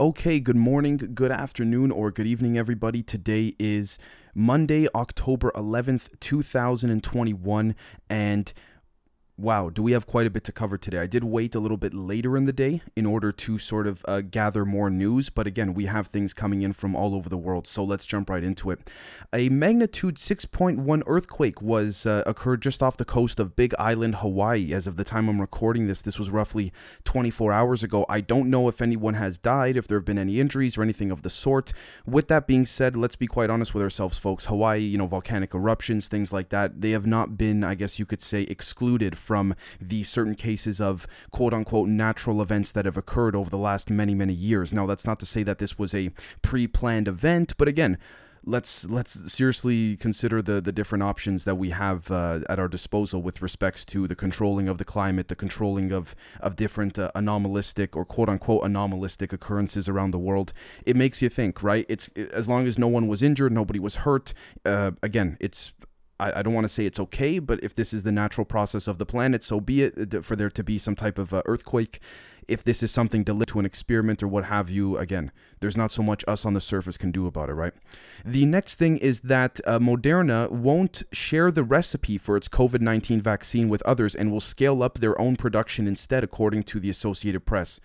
Okay, good morning, good afternoon, or good evening, everybody. Today is Monday, October 11th, 2021, and Wow, do we have quite a bit to cover today? I did wait a little bit later in the day in order to sort of uh, gather more news, but again, we have things coming in from all over the world, so let's jump right into it. A magnitude 6.1 earthquake was uh, occurred just off the coast of Big Island, Hawaii. As of the time I'm recording this, this was roughly 24 hours ago. I don't know if anyone has died, if there have been any injuries or anything of the sort. With that being said, let's be quite honest with ourselves, folks. Hawaii, you know, volcanic eruptions, things like that, they have not been, I guess you could say, excluded from the certain cases of quote unquote natural events that have occurred over the last many, many years. Now, that's not to say that this was a pre planned event, but again, let's let's seriously consider the the different options that we have uh, at our disposal with respects to the controlling of the climate, the controlling of of different uh, anomalistic or quote unquote anomalistic occurrences around the world. It makes you think, right? It's as long as no one was injured, nobody was hurt. Uh, again, it's I, I don't want to say it's okay, but if this is the natural process of the planet, so be it. Uh, for there to be some type of uh, earthquake, if this is something delivered to an experiment or what have you, again, there's not so much us on the surface can do about it, right? The next thing is that uh, Moderna won't share the recipe for its COVID 19 vaccine with others and will scale up their own production instead, according to the Associated Press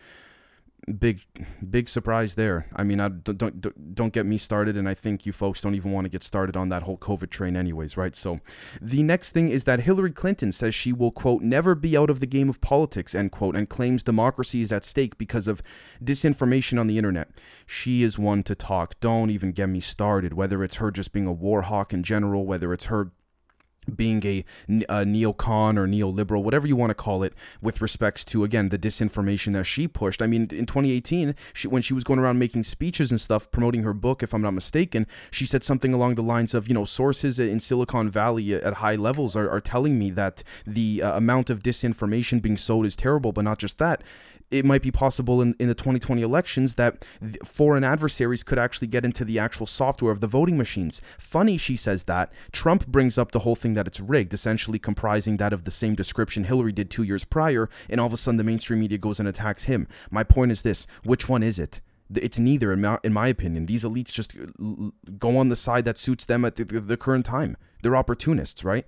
big big surprise there. I mean, I don't, don't don't get me started, and I think you folks don't even want to get started on that whole COVID train, anyways, right? So, the next thing is that Hillary Clinton says she will quote never be out of the game of politics, end quote, and claims democracy is at stake because of disinformation on the internet. She is one to talk. Don't even get me started. Whether it's her just being a war hawk in general, whether it's her being a, a neocon or neoliberal, whatever you want to call it, with respects to again the disinformation that she pushed. I mean, in 2018, she, when she was going around making speeches and stuff, promoting her book, if I'm not mistaken, she said something along the lines of, you know, sources in Silicon Valley at high levels are, are telling me that the uh, amount of disinformation being sowed is terrible, but not just that it might be possible in, in the 2020 elections that foreign adversaries could actually get into the actual software of the voting machines. Funny she says that. Trump brings up the whole thing that it's rigged, essentially comprising that of the same description Hillary did two years prior, and all of a sudden the mainstream media goes and attacks him. My point is this which one is it? It's neither, in my, in my opinion. These elites just uh, go on the side that suits them at the, the current time. They're opportunists, right?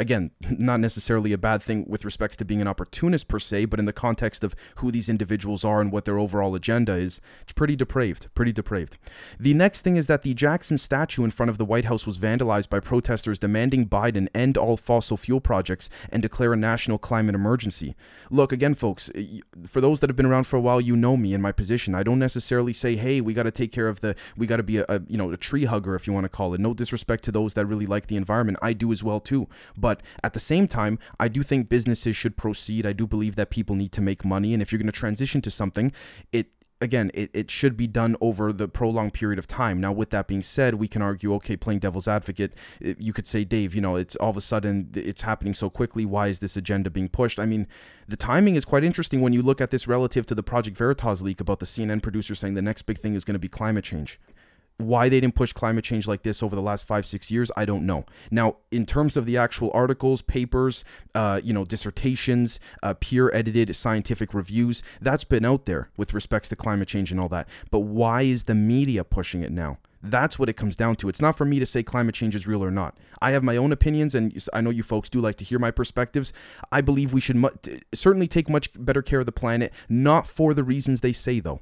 Again, not necessarily a bad thing with respects to being an opportunist per se, but in the context of who these individuals are and what their overall agenda is, it's pretty depraved, pretty depraved. The next thing is that the Jackson statue in front of the White House was vandalized by protesters demanding Biden end all fossil fuel projects and declare a national climate emergency. Look, again, folks, for those that have been around for a while, you know me and my position. I don't necessarily say, hey, we got to take care of the, we got to be a, a, you know, a tree hugger, if you want to call it. No disrespect to those that really like the environment. I do as well, too. But at the same time, I do think businesses should proceed. I do believe that people need to make money. And if you're going to transition to something, it again, it, it should be done over the prolonged period of time. Now, with that being said, we can argue, okay, playing devil's advocate, you could say, Dave, you know, it's all of a sudden it's happening so quickly. Why is this agenda being pushed? I mean, the timing is quite interesting when you look at this relative to the Project Veritas leak about the CNN producer saying the next big thing is going to be climate change why they didn't push climate change like this over the last five six years i don't know now in terms of the actual articles papers uh, you know dissertations uh, peer edited scientific reviews that's been out there with respects to climate change and all that but why is the media pushing it now that's what it comes down to. It's not for me to say climate change is real or not. I have my own opinions, and I know you folks do like to hear my perspectives. I believe we should mu- certainly take much better care of the planet, not for the reasons they say, though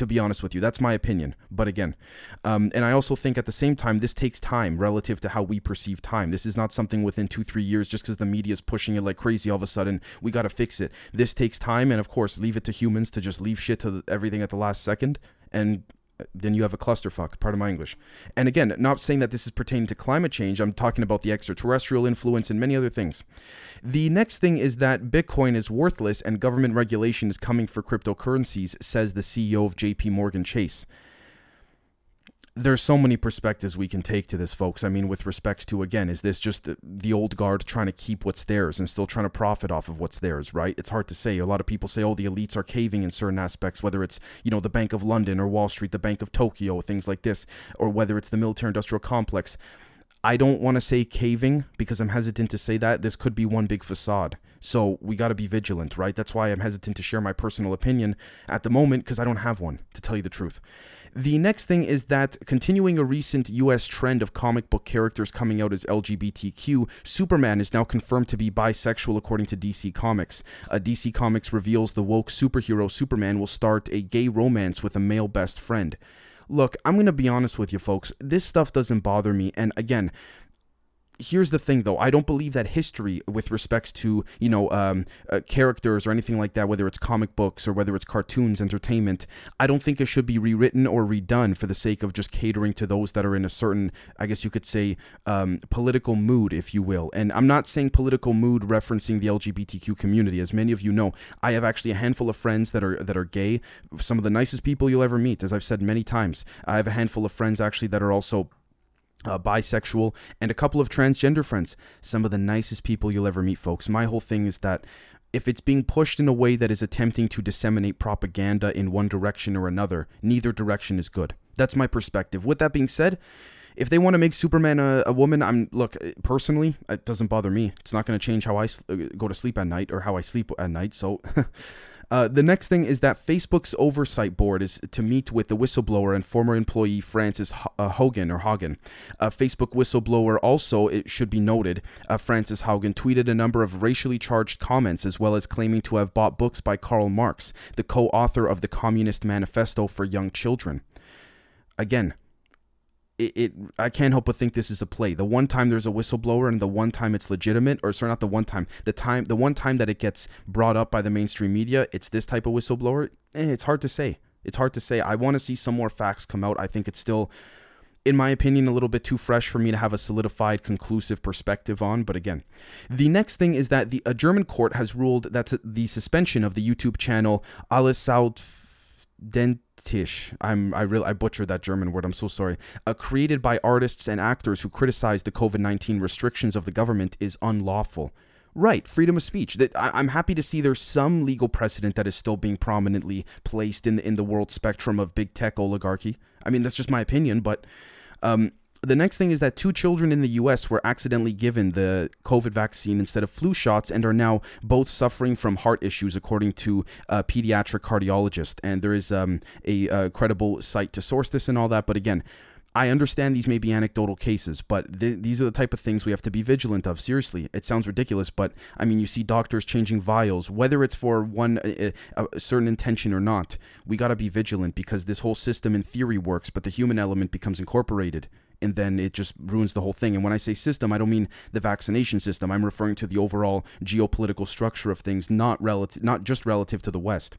to be honest with you. That's my opinion. But again, um, and I also think at the same time, this takes time relative to how we perceive time. This is not something within two, three years just because the media is pushing it like crazy. All of a sudden, we got to fix it. This takes time. And of course, leave it to humans to just leave shit to everything at the last second. And then you have a clusterfuck, part of my English. And again, not saying that this is pertaining to climate change, I'm talking about the extraterrestrial influence and many other things. The next thing is that Bitcoin is worthless and government regulation is coming for cryptocurrencies, says the CEO of JP Morgan Chase there's so many perspectives we can take to this, folks. I mean, with respects to again, is this just the, the, old guard trying to keep what's theirs and still trying to profit off of what's theirs, right? It's hard to say. A lot of people say, oh, the elites are caving in certain aspects, whether it's you know the Bank of London or Wall Street, the Bank of Tokyo, things like this, or whether it's the military-industrial complex. I don't want to say caving because I'm hesitant to say that. This could be one big facade. So we got to be vigilant, right? That's why I'm hesitant to share my personal opinion at the moment because I don't have one, to tell you the truth. The next thing is that continuing a recent US trend of comic book characters coming out as LGBTQ, Superman is now confirmed to be bisexual according to DC Comics. Uh, DC Comics reveals the woke superhero Superman will start a gay romance with a male best friend. Look, I'm going to be honest with you folks. This stuff doesn't bother me. And again, here's the thing though. I don't believe that history with respects to you know um, uh, characters or anything like that whether it's comic books or whether it's cartoons entertainment i don't think it should be rewritten or redone for the sake of just catering to those that are in a certain i guess you could say um, political mood if you will. And i'm not saying political mood referencing the lgbtq community. As many of you know i have actually a handful of friends that are that are gay. Some of the nicest people you'll ever meet as i've said many times. I have a handful of friends actually that are also uh, bisexual, and a couple of transgender friends. Some of the nicest people you'll ever meet, folks. My whole thing is that if it's being pushed in a way that is attempting to disseminate propaganda in one direction or another, neither direction is good. That's my perspective. With that being said, if they want to make Superman a, a, woman, I'm look personally, it doesn't bother me. It's not going to change how I uh, go to sleep at night or how I sleep at night. So Uh, the next thing is that Facebook's oversight board is to meet with the whistleblower and former employee Frances H- uh, Haugen or Hagen. Facebook whistleblower also, it should be noted, uh, Frances Haugen tweeted a number of racially charged comments as well as claiming to have bought books by Karl Marx, the co-author of the Communist Manifesto for Young Children. Again, it, it, I can't help but think this is a play. The one time there's a whistleblower and the one time it's legitimate, or sorry, not the one time, the time the one time that it gets brought up by the mainstream media, it's this type of whistleblower. Eh, it's hard to say. It's hard to say. I want to see some more facts come out. I think it's still, in my opinion, a little bit too fresh for me to have a solidified, conclusive perspective on. But again, the next thing is that the a German court has ruled that the suspension of the YouTube channel Alles Saut Dentisch. I'm I really I butchered that German word. I'm so sorry. Uh, created by artists and actors who criticize the COVID-19 restrictions of the government is unlawful. Right, freedom of speech. That I, am happy to see there's some legal precedent that is still being prominently placed in the, in the world spectrum of big tech oligarchy. I mean, that's just my opinion, but um, the next thing is that two children in the US were accidentally given the COVID vaccine instead of flu shots and are now both suffering from heart issues, according to a pediatric cardiologist. And there is um, a, a credible site to source this and all that. But again, I understand these may be anecdotal cases, but th- these are the type of things we have to be vigilant of. Seriously, it sounds ridiculous, but I mean, you see doctors changing vials, whether it's for one a, a certain intention or not. We got to be vigilant because this whole system in theory works, but the human element becomes incorporated and then it just ruins the whole thing. And when I say system, I don't mean the vaccination system. I'm referring to the overall geopolitical structure of things, not relative, not just relative to the West.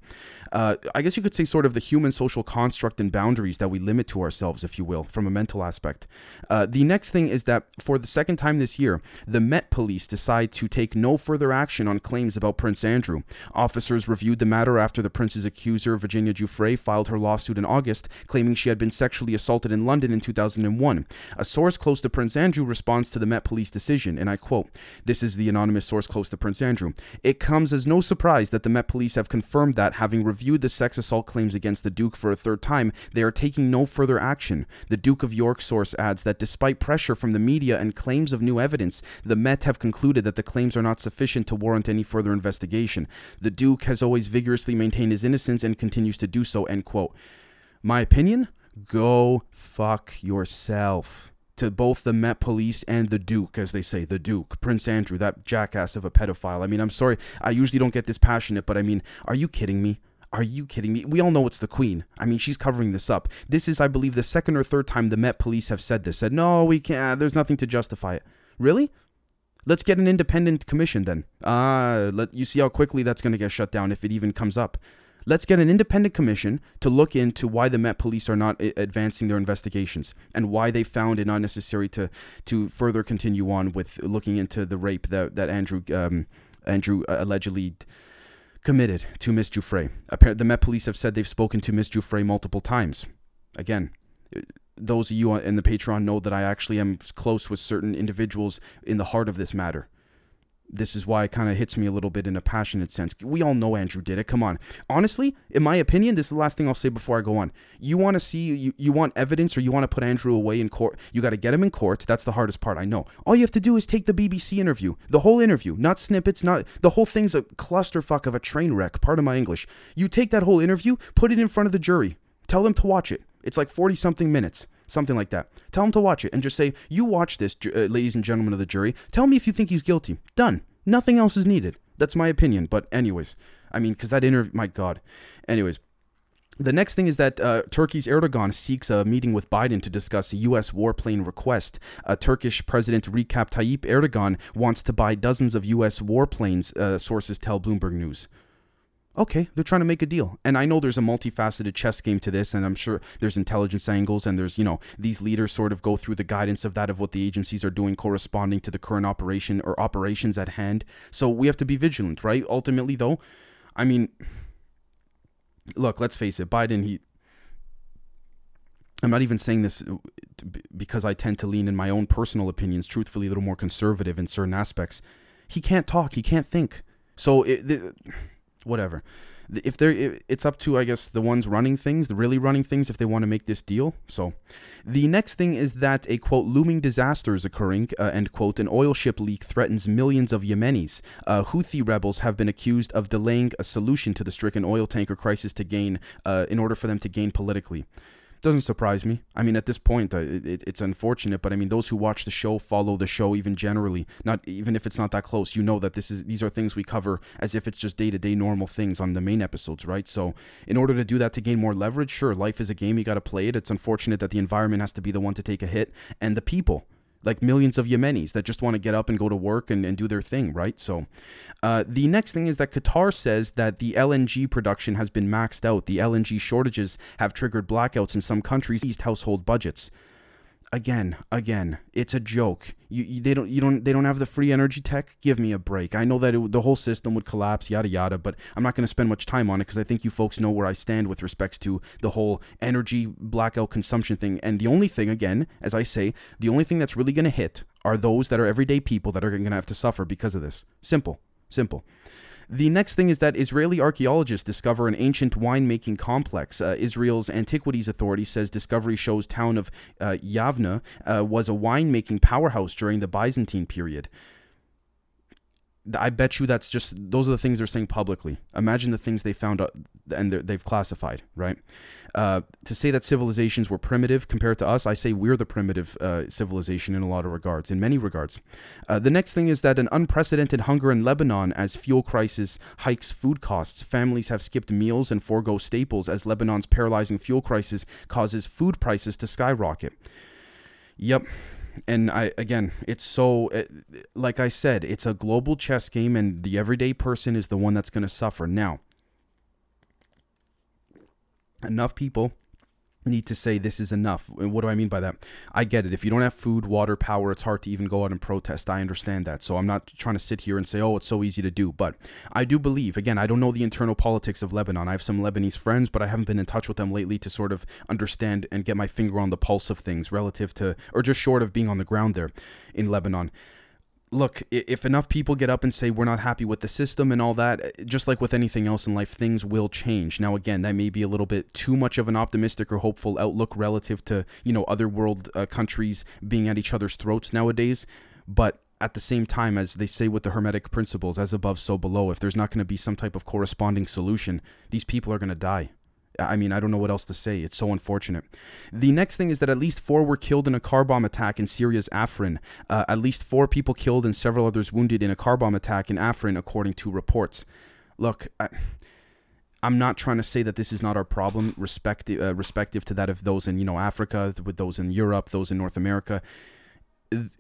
Uh, I guess you could say sort of the human social construct and boundaries that we limit to ourselves, if you will, from a mental aspect. Uh, the next thing is that for the second time this year, the Met Police decide to take no further action on claims about Prince Andrew. Officers reviewed the matter after the prince's accuser, Virginia Giuffre, filed her lawsuit in August, claiming she had been sexually assaulted in London in 2001. A source close to Prince Andrew responds to the Met Police decision, and I quote This is the anonymous source close to Prince Andrew. It comes as no surprise that the Met Police have confirmed that, having reviewed the sex assault claims against the Duke for a third time, they are taking no further action. The Duke of York source adds that despite pressure from the media and claims of new evidence, the Met have concluded that the claims are not sufficient to warrant any further investigation. The Duke has always vigorously maintained his innocence and continues to do so. End quote. My opinion? Go fuck yourself. To both the Met Police and the Duke, as they say, the Duke, Prince Andrew, that jackass of a pedophile. I mean, I'm sorry, I usually don't get this passionate, but I mean, are you kidding me? Are you kidding me? We all know it's the Queen. I mean, she's covering this up. This is, I believe, the second or third time the Met Police have said this. Said, no, we can't. There's nothing to justify it. Really? Let's get an independent commission then. Ah, uh, let you see how quickly that's going to get shut down if it even comes up. Let's get an independent commission to look into why the Met Police are not advancing their investigations and why they found it unnecessary to to further continue on with looking into the rape that that Andrew um, Andrew uh, allegedly committed to Miss Giuffre. The Met Police have said they've spoken to Miss Giuffre multiple times. Again, those of you in the Patreon know that I actually am close with certain individuals in the heart of this matter This is why it kind of hits me a little bit in a passionate sense. We all know Andrew did it. Come on. Honestly, in my opinion, this is the last thing I'll say before I go on. You want to see, you, you want evidence or you want to put Andrew away in court. You got to get him in court. That's the hardest part, I know. All you have to do is take the BBC interview, the whole interview, not snippets, not the whole thing's a clusterfuck of a train wreck. Part of my English. You take that whole interview, put it in front of the jury, tell them to watch it. It's like 40 something minutes something like that. Tell him to watch it and just say, You watch this, uh, ladies and gentlemen of the jury. Tell me if you think he's guilty. Done. Nothing else is needed. That's my opinion. But, anyways, I mean, because that interview, my God. Anyways, the next thing is that uh, Turkey's Erdogan seeks a meeting with Biden to discuss a U.S. warplane request. Uh, Turkish President Recep Tayyip Erdogan wants to buy dozens of U.S. warplanes, uh, sources tell Bloomberg News okay, they're trying to make a deal. And I know there's a multifaceted chess game to this, and I'm sure there's intelligence angles, and there's, you know, these leaders sort of go through the guidance of that of what the agencies are doing corresponding to the current operation or operations at hand. So we have to be vigilant, right? Ultimately, though, I mean, look, let's face it, Biden, he. I'm not even saying this uh, because I tend to lean in my own personal opinions, truthfully, a little more conservative in certain aspects. He can't talk, he can't think. So it, whatever. If they're, it's up to I guess the ones running things, the really running things, if they want to make this deal. So, the next thing is that a quote looming disaster is occurring. Uh, end quote. An oil ship leak threatens millions of Yemenis. Uh, Houthi rebels have been accused of delaying a solution to the stricken oil tanker crisis to gain, uh, in order for them to gain politically doesn't surprise me. I mean, at this point, uh, it, it's unfortunate, but I mean, those who watch the show follow the show even generally. Not even if it's not that close, you know that this is these are things we cover as if it's just day to day normal things on the main episodes, right? So, in order to do that to gain more leverage, sure, life is a game. You got to play it. It's unfortunate that the environment has to be the one to take a hit, and the people like millions of Yemenis that just want to get up and go to work and, and do their thing, right? So, uh, the next thing is that Qatar says that the LNG production has been maxed out. The LNG shortages have triggered blackouts in some countries, eased household budgets again, again, it's a joke. You, you, they don't you don't they don't have the free energy tech. Give me a break. I know that it, the whole system would collapse, yada yada. But I'm not going to spend much time on it because I think you folks know where I stand with respects to the whole energy blackout consumption thing. And the only thing, again, as I say, the only thing that's really going to hit are those that are everyday people that are going to have to suffer because of this. Simple, simple. The next thing is that Israeli archaeologists discover an ancient winemaking complex. Uh, Israel's Antiquities Authority says discovery shows town of uh, Yavna uh, was a winemaking powerhouse during the Byzantine period. I bet you that's just those are the things they're saying publicly. Imagine the things they found out and they've classified, right? Uh, to say that civilizations were primitive compared to us, I say we're the primitive uh, civilization in a lot of regards, in many regards. Uh, the next thing is that an unprecedented hunger in Lebanon as fuel crisis hikes food costs. Families have skipped meals and forego staples as Lebanon's paralyzing fuel crisis causes food prices to skyrocket. Yep, and I again, it's so it, like I said, it's a global chess game, and the everyday person is the one that's going to suffer. Now, enough people need to say this is enough. And what do I mean by that? I get it. If you don't have food, water, power, it's hard to even go out and protest. I understand that. So I'm not trying to sit here and say, oh, it's so easy to do. But I do believe, again, I don't know the internal politics of Lebanon. I have some Lebanese friends, but I haven't been in touch with them lately to sort of understand and get my finger on the pulse of things relative to, or just short of being on the ground there in Lebanon look, if enough people get up and say we're not happy with the system and all that, eh, just like with anything else in life, things will change. Now, again, that may be a little bit too much of an optimistic or hopeful outlook relative to you know other world uh, countries being at each other's throats nowadays, but. At the same time, as they say with the Hermetic principles, as above, so below, if there's not going to be some type of corresponding solution, these people are going to die. I mean, I don't know what else to say. It's so unfortunate. The next thing is that at least four were killed in a car bomb attack in Syria's Afrin. Uh, at least four people killed and several others wounded in a car bomb attack in Afrin, according to reports. Look, I, am not trying to say that this is not our problem, respective uh, respective to that of those in you know Africa, with those in Europe, those in North America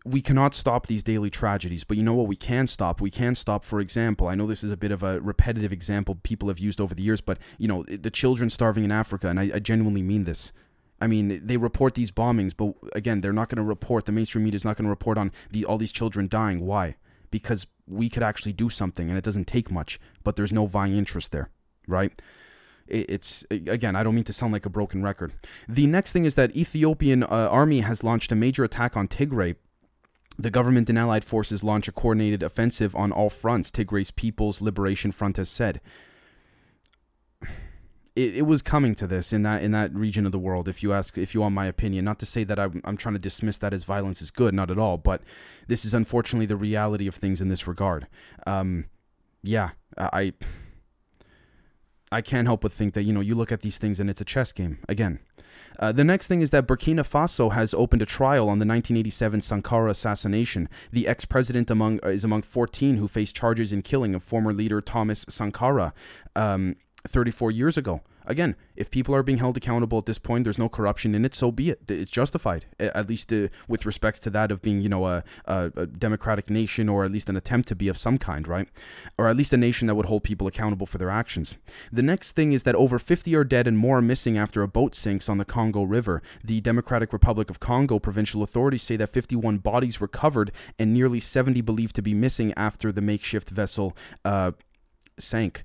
we cannot stop these daily tragedies, but you know what we can stop? We can stop, for example, I know this is a bit of a repetitive example people have used over the years, but you know, the children starving in Africa, and I, I genuinely mean this. I mean, they report these bombings, but again, they're not going to report. The mainstream media is not going to report on the all these children dying. Why? Because we could actually do something, and it doesn't take much, but there's no vying interest there, right? It's again i don't mean to sound like a broken record the next thing is that ethiopian uh, army has launched a major attack on tigray The government and allied forces launch a coordinated offensive on all fronts, Tigray's People's Liberation Front has said. It, it, was coming to this in that in that region of the world. If you ask, if you want my opinion, not to say that I'm, I'm trying to dismiss that as violence is good, not at all, but this is unfortunately the reality of things in this regard. Um, yeah, I I can't help but think that you know you look at these things and it's a chess game again. Uh, the next thing is that Burkina Faso has opened a trial on the 1987 Sankara assassination. The ex-president among uh, is among 14 who face charges in killing of former leader Thomas Sankara um, 34 years ago. Again, if people are being held accountable at this point, there's no corruption in it, so be it. It's justified, at least uh, with respects to that of being, you know, a, a, a, democratic nation or at least an attempt to be of some kind, right? Or at least a nation that would hold people accountable for their actions. The next thing is that over 50 are dead and more are missing after a boat sinks on the Congo River. The Democratic Republic of Congo provincial authorities say that 51 bodies were recovered and nearly 70 believed to be missing after the makeshift vessel uh, sank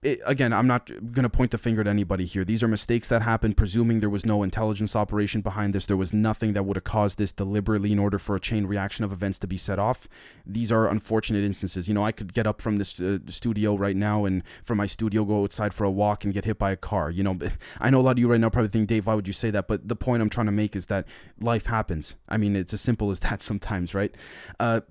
it, again, I'm not going to point the finger at anybody here. These are mistakes that happened, presuming there was no intelligence operation behind this. There was nothing that would have caused this deliberately in order for a chain reaction of events to be set off. These are unfortunate instances. You know, I could get up from this uh, studio right now and from my studio go outside for a walk and get hit by a car. You know, I know a lot of you right now probably think, Dave, why would you say that? But the point I'm trying to make is that life happens. I mean, it's as simple as that sometimes, right? Uh,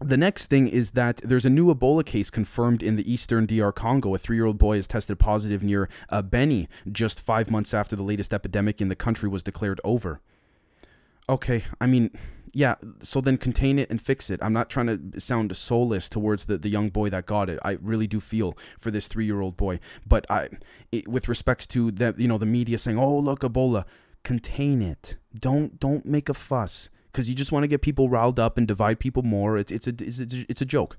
the next thing is that there's a new Ebola case confirmed in the eastern DR Congo. A three year old boy has tested positive near uh, Beni just five months after the latest epidemic in the country was declared over. Okay, I mean, yeah, so then contain it and fix it. I'm not trying to sound soulless towards the, the young boy that got it. I really do feel for this three year old boy. But I, it, with respects to the, you know, the media saying, oh, look, Ebola, contain it. Don't, don't make a fuss because you just want to get people riled up and divide people more. It's, it's, a, it's, a, it's a joke.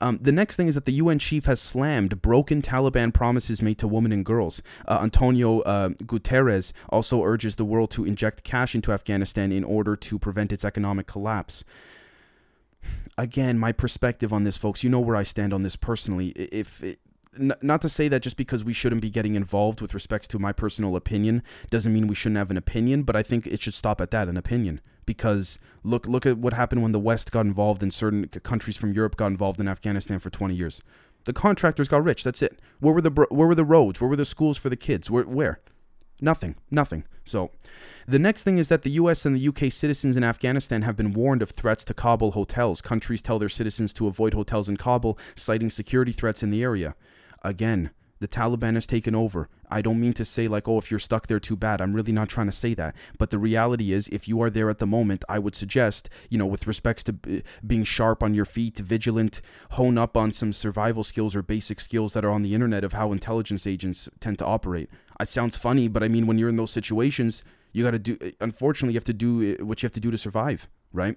Um, the next thing is that the UN chief has slammed broken Taliban promises made to women and girls. Uh, Antonio uh, Guterres also urges the world to inject cash into Afghanistan in order to prevent its economic collapse again, my perspective on this, folks, you know where I stand on this personally. If it, not to say that just because we shouldn't be getting involved with respects to my personal opinion doesn't mean we shouldn't have an opinion, but I think it should stop at that, an opinion. Because look look at what happened when the West got involved and certain countries from Europe got involved in Afghanistan for 20 years. The contractors got rich. That's it. Where were the where were the roads? Where were the schools for the kids? Where where? Nothing. Nothing. So, the next thing is that the US and the UK citizens in Afghanistan have been warned of threats to Kabul hotels. Countries tell their citizens to avoid hotels in Kabul, citing security threats in the area. Again, the Taliban has taken over. I don't mean to say, like, oh, if you're stuck there, too bad. I'm really not trying to say that. But the reality is, if you are there at the moment, I would suggest, you know, with respects to b- being sharp on your feet, vigilant, hone up on some survival skills or basic skills that are on the internet of how intelligence agents tend to operate. It sounds funny, but I mean, when you're in those situations, you got to do, uh, unfortunately, you have to do uh, what you have to do to survive right?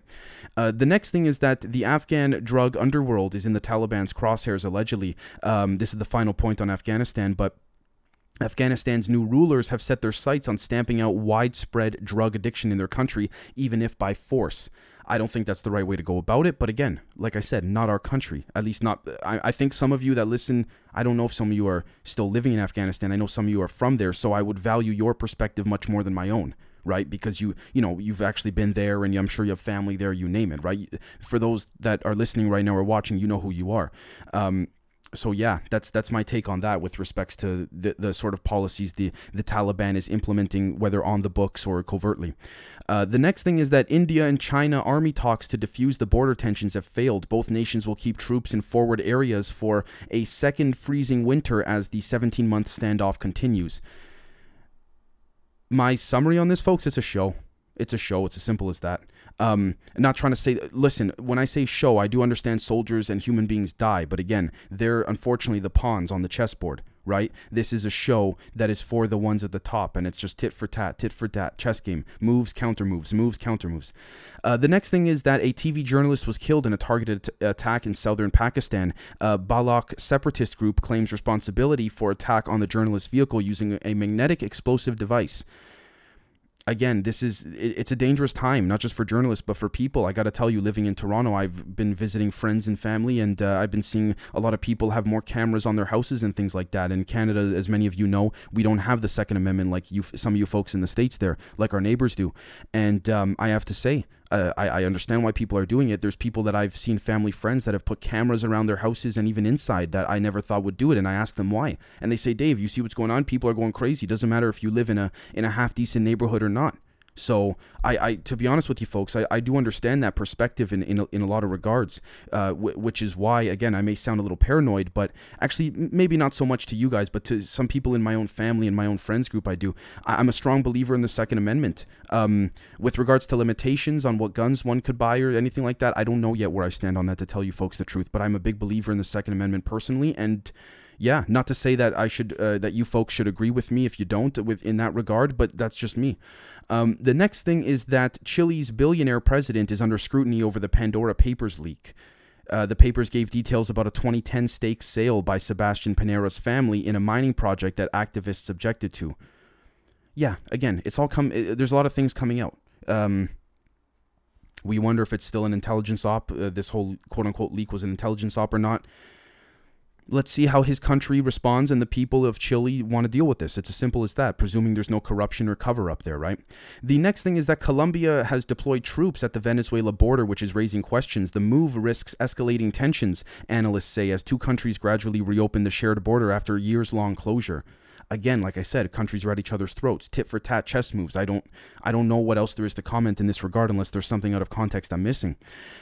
Uh, the next thing is that the Afghan drug underworld is in the Taliban's crosshairs, allegedly. Um, this is the final point on Afghanistan, but. Afghanistan's new rulers have set their sights on stamping out widespread drug addiction in their country, even if by force. I don't think that's the right way to go about it. But again, like I said, not our country. At least not. I, I, think some of you that listen, I don't know if some of you are still living in Afghanistan. I know some of you are from there. So I would value your perspective much more than my own right? Because you you know you've actually been there, and I'm sure you have family there. You name it, right? For those that are listening right now or watching, you know who you are. Um, so yeah, that's that's my take on that with respects to the, the sort of policies the the Taliban is implementing, whether on the books or covertly. Uh, the next thing is that India and China army talks to defuse the border tensions have failed. Both nations will keep troops in forward areas for a second freezing winter as the 17 month standoff continues my summary on this, folks, it's a show. It's a show. It's as simple as that. Um, not trying to say. Listen, when I say show, I do understand soldiers and human beings die, but again, they're unfortunately the pawns on the chessboard right? This is a show that is for the ones at the top, and it's just tit for tat, tit for tat, chess game, moves, counter moves, moves, counter moves. Uh, the next thing is that a TV journalist was killed in a targeted t- attack in southern Pakistan. Uh, Baloch separatist group claims responsibility for attack on the journalist's vehicle using a magnetic explosive device again, this is it's a dangerous time, not just for journalists, but for people. I got to tell you, living in Toronto, I've been visiting friends and family, and uh, I've been seeing a lot of people have more cameras on their houses and things like that. In Canada, as many of you know, we don't have the Second Amendment like you, some of you folks in the states there, like our neighbors do. And um, I have to say, Uh, I, I understand why people are doing it. There's people that I've seen, family friends, that have put cameras around their houses and even inside that I never thought would do it. And I ask them why, and they say, "Dave, you see what's going on? People are going crazy. Doesn't matter if you live in a in a half decent neighborhood or not." So I, I, to be honest with you folks, I, I do understand that perspective in, in, a, in a lot of regards, uh, w- which is why, again, I may sound a little paranoid, but actually maybe not so much to you guys, but to some people in my own family and my own friends group, I do. I, am a strong believer in the Second Amendment. Um, with regards to limitations on what guns one could buy or anything like that, I don't know yet where I stand on that to tell you folks the truth, but I'm a big believer in the Second Amendment personally, and yeah, not to say that I should uh, that you folks should agree with me if you don't with in that regard, but that's just me. Um, the next thing is that Chile's billionaire president is under scrutiny over the Pandora Papers leak. Uh, the papers gave details about a 2010 stake sale by Sebastian Piñera's family in a mining project that activists objected to. Yeah, again, it's all come. It, there's a lot of things coming out. Um, we wonder if it's still an intelligence op. Uh, this whole quote unquote leak was an intelligence op or not let's see how his country responds and the people of Chile want to deal with this. It's as simple as that, presuming there's no corruption or cover up there, right? The next thing is that Colombia has deployed troops at the Venezuela border, which is raising questions. The move risks escalating tensions, analysts say, as two countries gradually reopen the shared border after years long closure again, like I said, countries are at each other's throats, tit for tat chess moves. I don't, I don't know what else there is to comment in this regard unless there's something out of context I'm missing.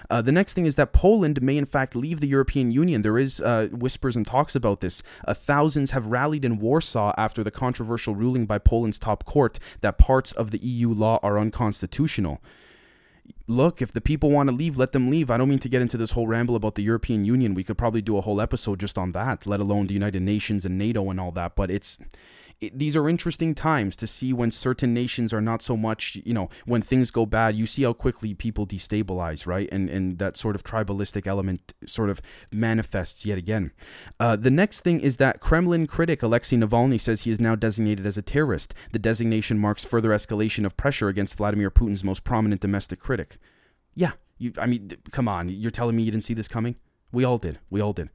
Uh, the next thing is that Poland may in fact leave the European Union. There is uh, whispers and talks about this. Uh, thousands have rallied in Warsaw after the controversial ruling by Poland's top court that parts of the EU law are unconstitutional look, if the people want to leave, let them leave. I don't mean to get into this whole ramble about the European Union. We could probably do a whole episode just on that, let alone the United Nations and NATO and all that. But it's it, these are interesting times to see when certain nations are not so much, you know, when things go bad, you see how quickly people destabilize, right? And and that sort of tribalistic element sort of manifests yet again. Uh, the next thing is that Kremlin critic Alexei Navalny says he is now designated as a terrorist. The designation marks further escalation of pressure against Vladimir Putin's most prominent domestic critic. Yeah, you, I mean, come on, you're telling me you didn't see this coming? We all did. We all did.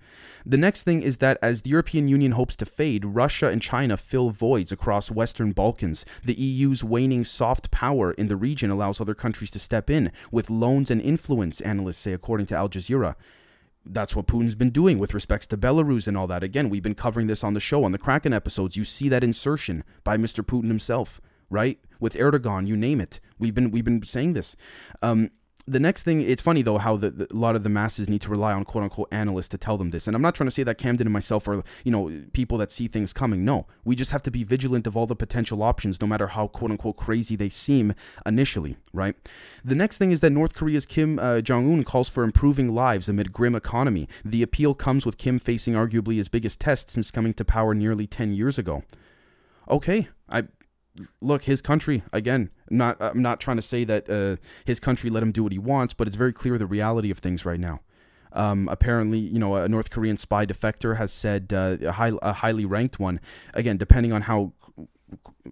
The next thing is that as the European Union hopes to fade, Russia and China fill voids across Western Balkans. The EU's waning soft power in the region allows other countries to step in with loans and influence, analysts say, according to Al Jazeera. That's what Putin's been doing with respects to Belarus and all that. Again, we've been covering this on the show, on the Kraken episodes. You see that insertion by Mr. Putin himself, right? With Erdogan, you name it. We've been we've been saying this. Um, the next thing, it's funny though how the, the, a lot of the masses need to rely on quote unquote analysts to tell them this. And I'm not trying to say that Camden and myself are, you know, people that see things coming. No, we just have to be vigilant of all the potential options, no matter how quote unquote crazy they seem initially, right? The next thing is that North Korea's Kim uh, Jong un calls for improving lives amid grim economy. The appeal comes with Kim facing arguably his biggest test since coming to power nearly 10 years ago. Okay, I look, his country again. Not I'm not trying to say that uh, his country let him do what he wants, but it's very clear the reality of things right now. Um, apparently, you know, a North Korean spy defector has said uh, a, high, a highly ranked one. Again, depending on how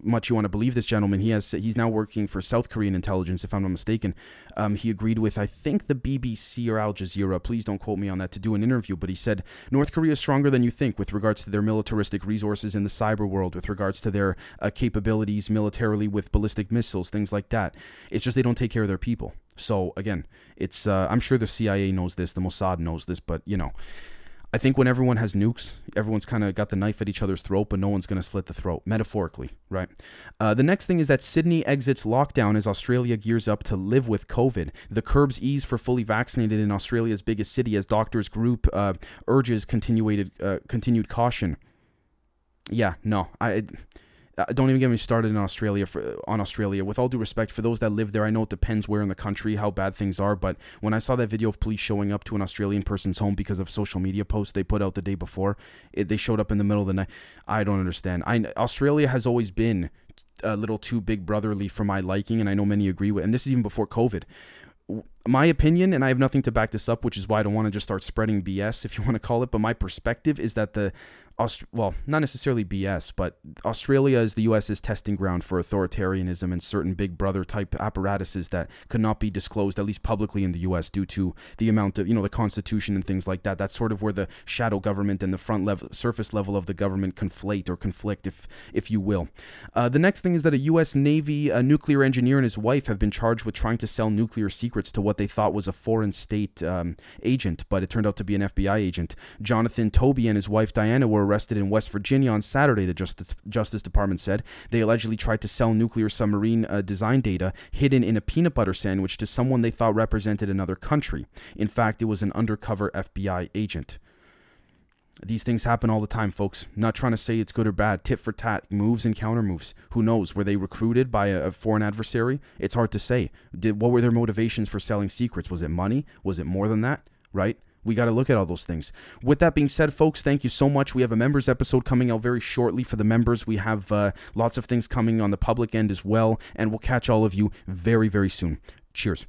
much you want to believe this gentleman. He has he's now working for South Korean intelligence, if I'm not mistaken. Um, he agreed with I think the BBC or Al Jazeera. Please don't quote me on that to do an interview, but he said North Korea is stronger than you think with regards to their militaristic resources in the cyber world, with regards to their uh, capabilities militarily with ballistic missiles, things like that. It's just they don't take care of their people. So again, it's uh, I'm sure the CIA knows this, the Mossad knows this, but you know. I think when everyone has nukes, everyone's kind of got the knife at each other's throat, but no one's going to slit the throat, metaphorically, right? Uh, the next thing is that Sydney exits lockdown as Australia gears up to live with COVID. The curbs ease for fully vaccinated in Australia's biggest city as doctors group uh, urges continued uh, continued caution. Yeah, no, I uh, don't even get me started in Australia for, on Australia. With all due respect for those that live there, I know it depends where in the country how bad things are. But when I saw that video of police showing up to an Australian person's home because of social media posts they put out the day before, it, they showed up in the middle of the night. I don't understand. I Australia has always been a little too big brotherly for my liking, and I know many agree with. And this is even before COVID my opinion, and I have nothing to back this up, which is why I don't want to just start spreading BS, if you want to call it. But my perspective is that the Aust- well, not necessarily BS, but Australia is the US's testing ground for authoritarianism and certain big brother type apparatuses that could not be disclosed, at least publicly in the US, due to the amount of, you know, the Constitution and things like that. That's sort of where the shadow government and the front level, surface level of the government conflate or conflict, if, if you will. Uh, the next thing is that a U.S. Navy a nuclear engineer and his wife have been charged with trying to sell nuclear secrets to what they thought was a foreign state um, agent, but it turned out to be an FBI agent. Jonathan Toebbe and his wife Diana were arrested in West Virginia on Saturday, the Justice, Justice Department said. They allegedly tried to sell nuclear submarine uh, design data hidden in a peanut butter sandwich to someone they thought represented another country. In fact, it was an undercover FBI agent. These things happen all the time, folks. Not trying to say it's good or bad. Tit for tat, moves and counter moves. Who knows? Were they recruited by a, foreign adversary? It's hard to say. Did, what were their motivations for selling secrets? Was it money? Was it more than that? Right? We got to look at all those things. With that being said, folks, thank you so much. We have a members episode coming out very shortly for the members. We have uh, lots of things coming on the public end as well, and we'll catch all of you very, very soon. Cheers.